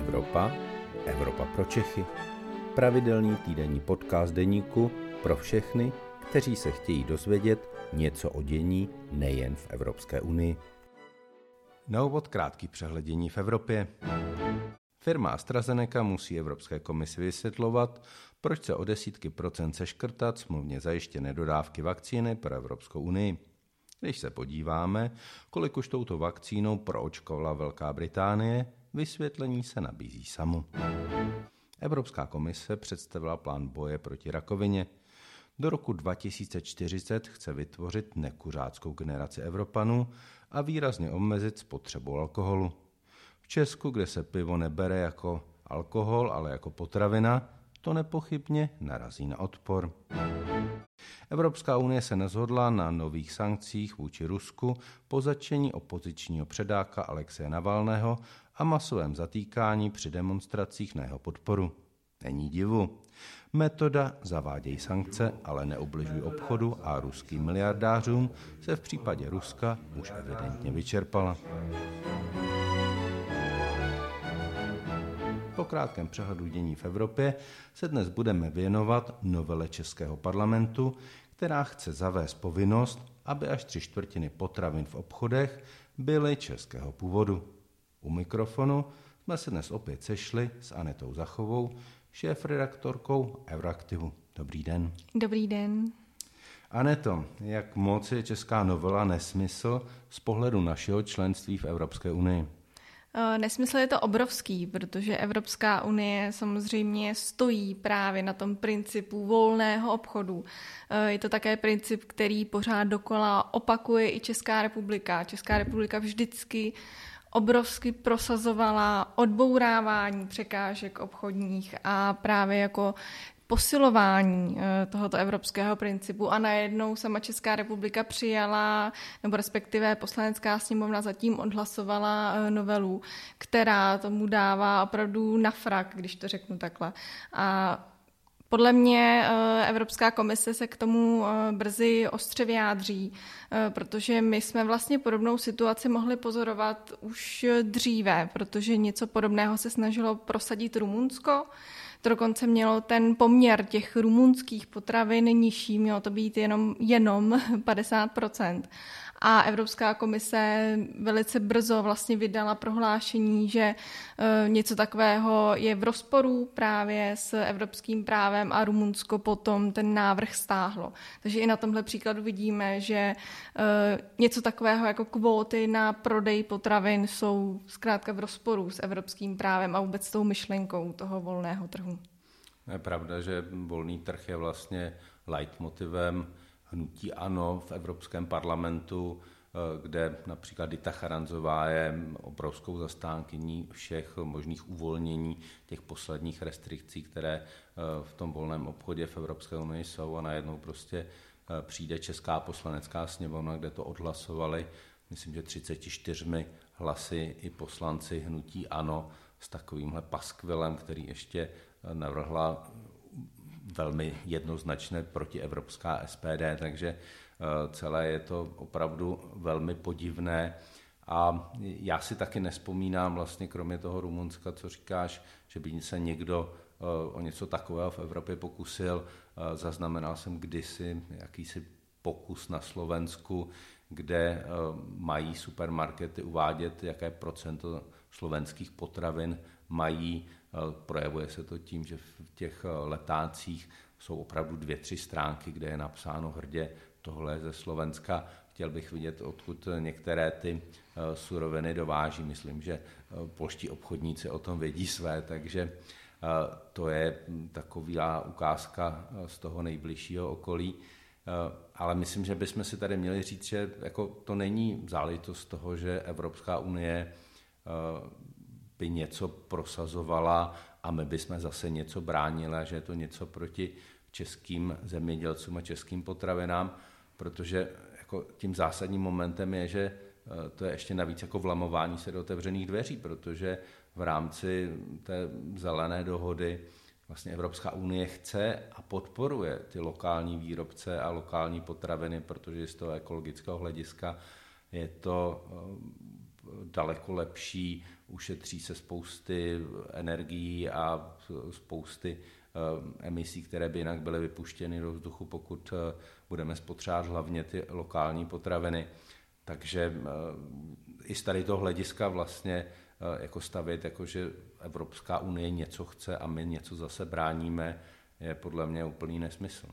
Evropa, Evropa pro Čechy. Pravidelný týdenní podcast deníku pro všechny, kteří se chtějí dozvědět něco o dění nejen v Evropské unii. Na úvod krátký přehledění v Evropě. Firma AstraZeneca musí Evropské komisi vysvětlovat, proč se o desítky procent seškrtat smluvně zajištěné dodávky vakcíny pro Evropskou unii. Když se podíváme, kolik už touto vakcínou proočkovala Velká Británie, vysvětlení se nabízí samo. Evropská komise představila plán boje proti rakovině. Do roku 2040 chce vytvořit nekuřáckou generaci Evropanů a výrazně omezit spotřebu alkoholu. V Česku, kde se pivo nebere jako alkohol, ale jako potravina, to nepochybně narazí na odpor. Evropská unie se nezhodla na nových sankcích vůči Rusku po začení opozičního předáka Alexeje Navalného a masovém zatýkání při demonstracích na jeho podporu. Není divu. Metoda zavádějí sankce, ale neubližují obchodu a ruským miliardářům se v případě Ruska už evidentně vyčerpala. Po krátkém přehledu dění v Evropě se dnes budeme věnovat novele Českého parlamentu, která chce zavést povinnost, aby až tři čtvrtiny potravin v obchodech byly českého původu. U mikrofonu jsme se dnes opět sešli s Anetou Zachovou, šéf-redaktorkou Euraktivu. Dobrý den. Dobrý den. Aneto, jak moc je česká novela nesmysl z pohledu našeho členství v Evropské unii? Eh, nesmysl je to obrovský, protože Evropská unie samozřejmě stojí právě na tom principu volného obchodu. Eh, je to také princip, který pořád dokola opakuje i Česká republika. Česká republika vždycky obrovsky prosazovala odbourávání překážek obchodních a právě jako posilování eh, tohoto evropského principu a najednou sama Česká republika přijala, nebo respektive poslanecká sněmovna zatím odhlasovala eh, novelu, která tomu dává opravdu na frak, když to řeknu takhle. A podle mě eh, Evropská komise se k tomu brzy ostře vyjádří, protože my jsme vlastně podobnou situaci mohli pozorovat už dříve, protože něco podobného se snažilo prosadit Rumunsko, to dokonce mělo ten poměr těch rumunských potravin nižší, mělo to být jenom, jenom 50%. A Evropská komise velice brzo vlastně vydala prohlášení, že e, něco takového je v rozporu právě s evropským právem a Rumunsko potom ten návrh stáhlo. Takže i na tomhle příkladu vidíme, že e, něco takového jako kvóty na prodej potravin jsou zkrátka v rozporu s evropským právem a vůbec s tou myšlenkou toho volného trhu. Je pravda, že volný trh je vlastně leitmotivem hnutí ANO v Evropském parlamentu, eh, kde například Dita Charanzová je obrovskou zastánkyní všech možných uvolnění těch posledních restrikcí, které eh, v tom volném obchodě v Evropské unii jsou. A najednou prostě eh, přijde Česká poslanecká sněmovna, kde to odhlasovali, myslím, že 34 hlasy i poslanci hnutí ANO s takovýmhle paskvilem, který ještě navrhla velmi jednoznačné protievropská SPD, takže eh, celé je to opravdu velmi podivné. A já si taky nespomínám vlastně kromě toho Rumunska, co říkáš, že by se někdo eh, o něco takového v Evropě pokusil. Eh, zaznamenal jsem kdysi jakýsi pokus na Slovensku, kde mají supermarkety uvádět, jaké procento slovenských potravin mají Projevuje se to tím, že v těch letácích jsou opravdu dvě, tři stránky, kde je napsáno hrdě, tohle ze Slovenska. Chtěl bych vidět, odkud některé ty eh, suroviny dováží. Myslím, že eh, polští obchodníci o tom vědí své, takže eh, to je taková ukázka z toho nejbližšího okolí. Ale myslím, že bychom si tady měli říct, že jako to není záležitost toho, že Evropská unie by něco prosazovala a my bychom zase něco bránili, že je to něco proti českým zemědělcům a českým potravinám, protože jako tím zásadním momentem je, že eh, to je ještě navíc jako vlamování se do otevřených dveří, protože v rámci té zelené dohody vlastně Evropská unie chce a podporuje ty lokální výrobce a lokální potraviny, protože z toho ekologického hlediska je to eh, daleko lepší, ušetří se spousty energií a spousty emisí, které by jinak byly vypuštěny do vzduchu, pokud budeme spotřebovat hlavně ty lokální potraviny. Takže i z tady toho hlediska vlastně jako stavit, jako že Evropská unie něco chce a my něco zase bráníme, je podle mě úplný nesmysl.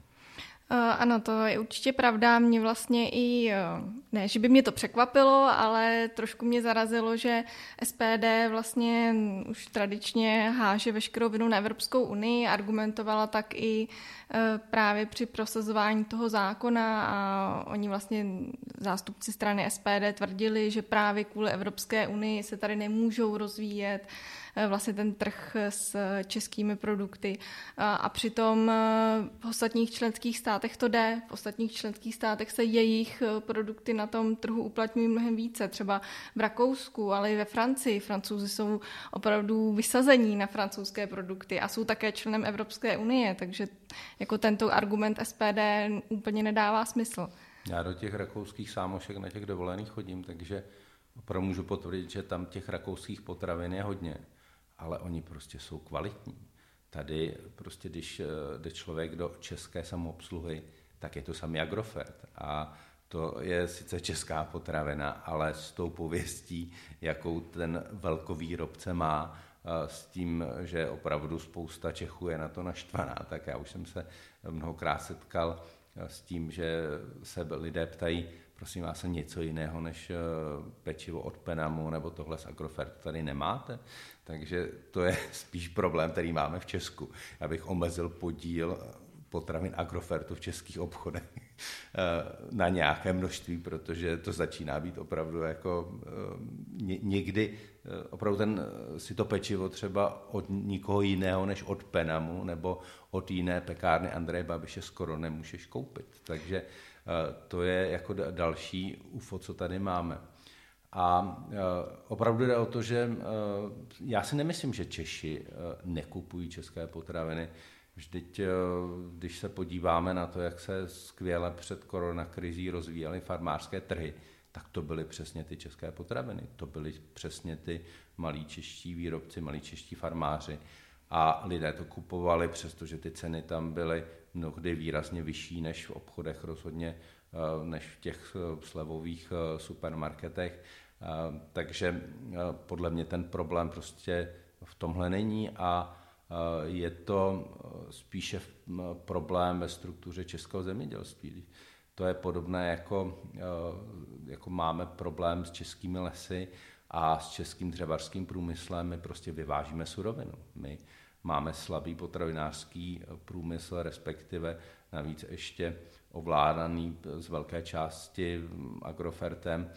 Eh, ano, to je určitě pravda. Mě vlastně i, eh, ne, že by mě to překvapilo, ale trošku mě zarazilo, že SPD vlastně už tradičně háže veškerou vinu na Evropskou unii, argumentovala tak i eh, právě při prosazování toho zákona a oni vlastně zástupci strany SPD tvrdili, že právě kvůli Evropské unii se tady nemůžou rozvíjet vlastně ten trh s českými produkty. A přitom eh, v ostatních členských státech to jde. V ostatních členských státech se jejich eh, produkty na tom trhu uplatňují mnohem více. Třeba v Rakousku, ale i ve Francii. Francouzi jsou opravdu vysazení na francouzské produkty a jsou také členem Evropské unie, takže jako tento argument SPD úplně nedává smysl. Já do těch rakouských sámošek na těch dovolených chodím, takže opravdu můžu potvrdit, že tam těch rakouských potravin je hodně ale oni prostě jsou kvalitní. Tady prostě, když eh, jde člověk do české samoobsluhy, tak je to samý Agrofert. A to je sice česká potravina, ale s tou pověstí, jakou ten velkovýrobce má, eh, s tím, že opravdu spousta Čechů je na to naštvaná, tak já už jsem se mnohokrát setkal eh, s tím, že se lidé ptají, prosím vás, něco jiného než pečivo od Penamu nebo tohle z Agrofertu tady nemáte? Takže to je spíš problém, který máme v Česku. Abych omezil podíl potravin Agrofertu v českých obchodech eh, na nějaké množství, protože to začíná být opravdu jako eh, někdy eh, opravdu ten, si to pečivo třeba od nikoho jiného než od Penamu nebo od jiné pekárny Andreje Babiše skoro nemůžeš koupit. Takže to je jako další UFO, co tady máme. A e, opravdu jde o to, že e, já si nemyslím, že Češi nekupují české potraviny. Vždyť, když se podíváme na to, jak se skvěle před koronakrizí rozvíjely farmářské trhy, tak to byly přesně ty české potraviny. To byly přesně ty malí čeští výrobci, malí čeští farmáři. A lidé to kupovali, přestože ty ceny tam byly mnohdy výrazně vyšší než v obchodech rozhodně Eh, než v těch eh, slevových eh, supermarketech. Takže podle mě ten problém prostě v tomhle není a je to spíše problém ve struktuře českého zemědělství. To je podobné, jako, jako máme problém s českými lesy a s českým dřevařským průmyslem. My prostě vyvážíme surovinu. My máme slabý potravinářský průmysl, respektive navíc ještě ovládaný z velké části Agrofertem,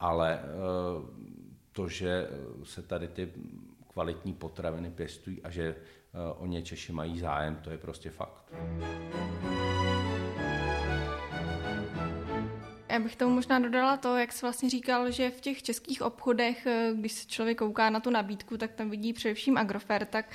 ale eh, to, že se tady ty kvalitní potraviny pěstují a že eh, o ně Češi mají zájem, to je prostě fakt. Já bych tomu možná dodala to, jak jsi vlastně říkal, že v těch českých obchodech, eh, když se člověk kouká na tu nabídku, tak tam vidí především Agrofer, tak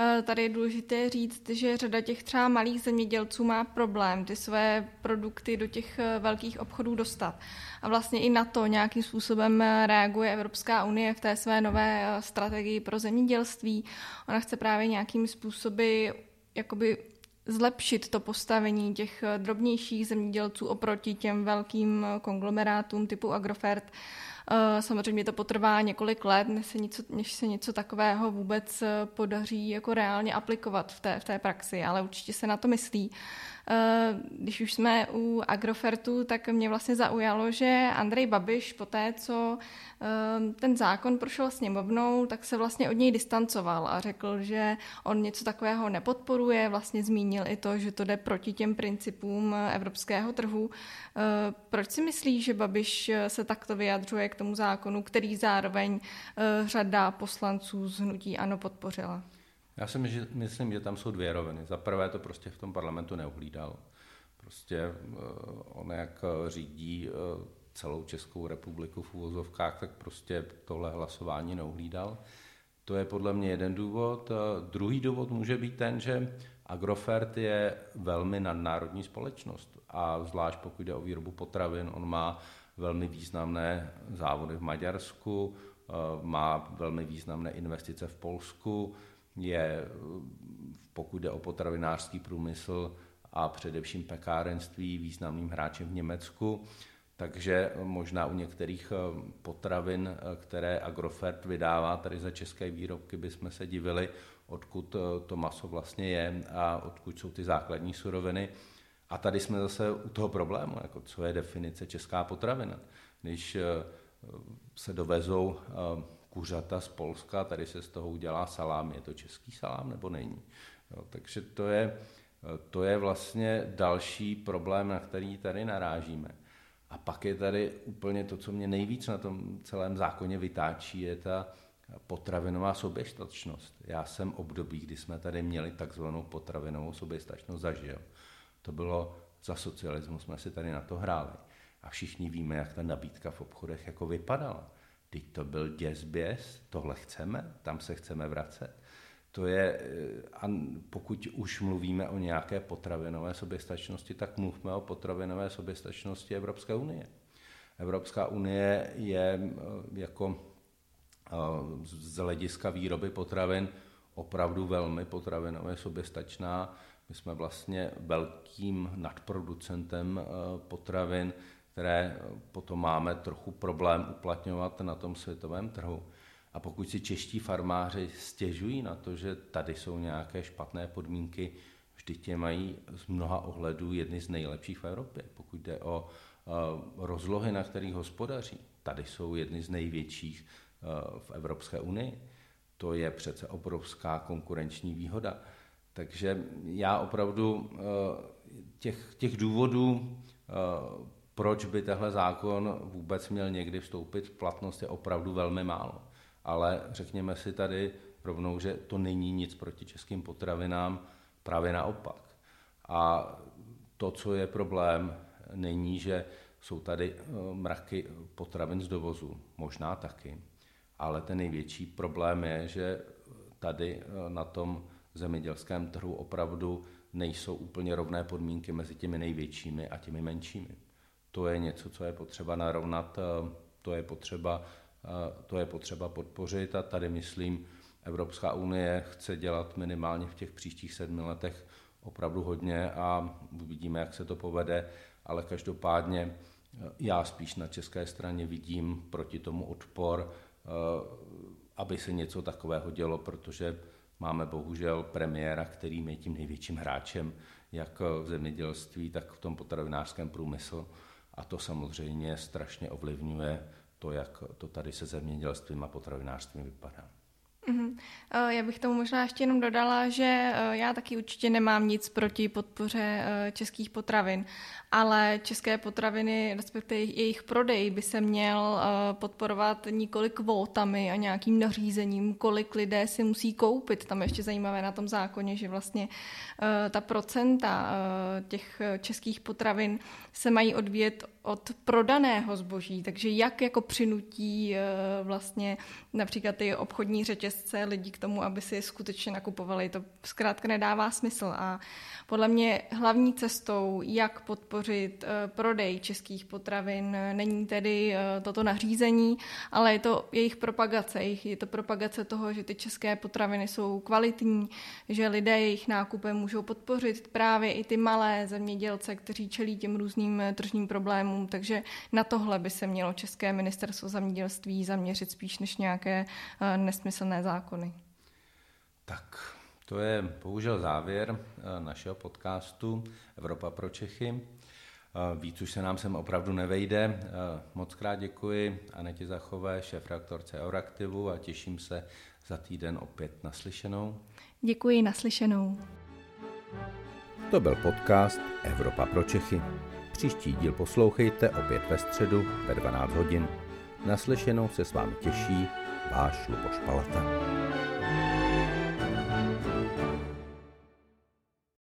eh, tady je důležité říct, že řada těch třeba malých zemědělců má problém ty své produkty do těch eh, velkých obchodů dostat. A vlastně i na to nějakým způsobem reaguje Evropská unie v té své nové strategii pro zemědělství. Ona chce právě nějakým způsoby jakoby zlepšit to postavení těch eh, drobnějších zemědělců oproti těm velkým eh, konglomerátům typu Agrofert. Eh, samozřejmě to potrvá několik let, než se něco, než se něco takového vůbec podaří jako reálně aplikovat v té, v té praxi, ale určitě se na to myslí. Eh, když už jsme u Agrofertu, tak mě vlastně zaujalo, že Andrej Babiš po té, co eh, ten zákon prošel sněmovnou, tak se vlastně od něj distancoval a řekl, že on něco takového nepodporuje, vlastně zmínil i to, že to jde proti těm principům evropského trhu. Eh, proč si myslí, že Babiš se takto vyjadřuje k tomu zákonu, který zároveň řada poslanců z hnutí ANO podpořila? Já si myslím, že tam jsou dvě roviny. Za prvé to prostě v tom parlamentu neuhlídal. Prostě eh, on jak eh, řídí eh, celou Českou republiku v úvozovkách, tak prostě tohle hlasování neuhlídal. To je podle mě jeden důvod. Druhý důvod může být ten, že Agrofert je velmi nadnárodní společnost a zvlášť pokud jde o výrobu potravin, on má velmi významné závody v Maďarsku, má velmi významné investice v Polsku, je, pokud jde o potravinářský průmysl a především pekárenství, významným hráčem v Německu. Takže možná u některých eh, potravin, eh, které Agrofert vydává tady za české výrobky, bychom se divili, odkud eh, to maso vlastně je a odkud jsou ty základní suroviny. A tady jsme zase u toho problému, jako co je definice česká potravina. Když se dovezou kuřata z Polska, tady se z toho udělá salám, je to český salám nebo není. Jo, takže to je, to je vlastně další problém, na který tady narážíme. A pak je tady úplně to, co mě nejvíc na tom celém zákoně vytáčí, je ta potravinová soběstačnost. Já jsem období, kdy jsme tady měli takzvanou potravinovou soběstačnost zažil. To bylo za socialismu, jsme si tady na to hráli. A všichni víme, jak ta nabídka v obchodech jako vypadala. Teď to byl děs běs, tohle chceme, tam se chceme vracet. To je, eh, a pokud už mluvíme o nějaké potravinové soběstačnosti, tak mluvme o potravinové soběstačnosti Evropské unie. Evropská unie je eh, jako eh, z hlediska výroby potravin opravdu velmi potravinově soběstačná. My jsme vlastně velkým nadproducentem potravin, které potom máme trochu problém uplatňovat na tom světovém trhu. A pokud si čeští farmáři stěžují na to, že tady jsou nějaké špatné podmínky, vždyť je mají z mnoha ohledů jedny z nejlepších v Evropě. Pokud jde o rozlohy, na kterých hospodaří, tady jsou jedny z největších v Evropské unii. To je přece obrovská konkurenční výhoda. Takže já opravdu těch, těch důvodů, proč by tehle zákon vůbec měl někdy vstoupit v platnost, je opravdu velmi málo ale řekněme si tady rovnou, že to není nic proti českým potravinám, právě naopak. A to, co je problém, není, že jsou tady eh, mraky potravin z dovozu, možná taky, ale ten největší problém je, že tady eh, na tom zemědělském trhu opravdu nejsou úplně rovné podmínky mezi těmi největšími a těmi menšími. To je něco, co je potřeba narovnat, eh, to je potřeba to je potřeba podpořit a tady myslím, Evropská unie chce dělat minimálně v těch příštích sedmi letech opravdu hodně a uvidíme, jak se to povede, ale každopádně e, já spíš na české straně vidím proti tomu odpor, aby se něco takového dělo, protože máme bohužel premiéra, který je tím největším hráčem jak v zemědělství, tak v tom potravinářském průmyslu a to samozřejmě strašně ovlivňuje to, jak to tady se zemědělstvím a potravinářstvím vypadá. Uh-huh. Já bych tomu možná ještě jenom dodala, že eh, já taky určitě nemám nic proti podpoře eh, českých potravin, ale české potraviny, respektive jejich prodej, by se měl podporovat nikoli kvótami a nějakým nařízením, kolik lidé si musí koupit. Tam ještě zajímavé na tom zákoně, že vlastně ta procenta těch českých potravin se mají odvíjet od prodaného zboží, takže jak jako přinutí vlastně například ty obchodní řetězce lidí k tomu, aby si skutečně nakupovali, to zkrátka nedává smysl a podle mě hlavní cestou, jak podpořit eh, prodej českých potravin, není tedy eh, toto nařízení, ale je to jejich propagace. Je to propagace toho, že ty české potraviny jsou kvalitní, že lidé jejich nákupem můžou podpořit právě i ty malé zemědělce, kteří čelí těm různým eh, tržním problémům. Takže na tohle by se mělo České ministerstvo zemědělství zaměřit spíš než nějaké nesmyslné zákony. Tak to je bohužel závěr eh, našeho podcastu Evropa pro Čechy. Eh, víc už se nám sem opravdu nevejde. Eh, moc krát děkuji Anetě Zachové, šéf-reaktorce Euraktivu a těším se za týden opět naslyšenou. Děkuji, naslyšenou. To byl podcast Evropa pro Čechy. Příští díl poslouchejte opět ve středu ve 12 hodin. Naslyšenou se s vámi těší áslovas palota.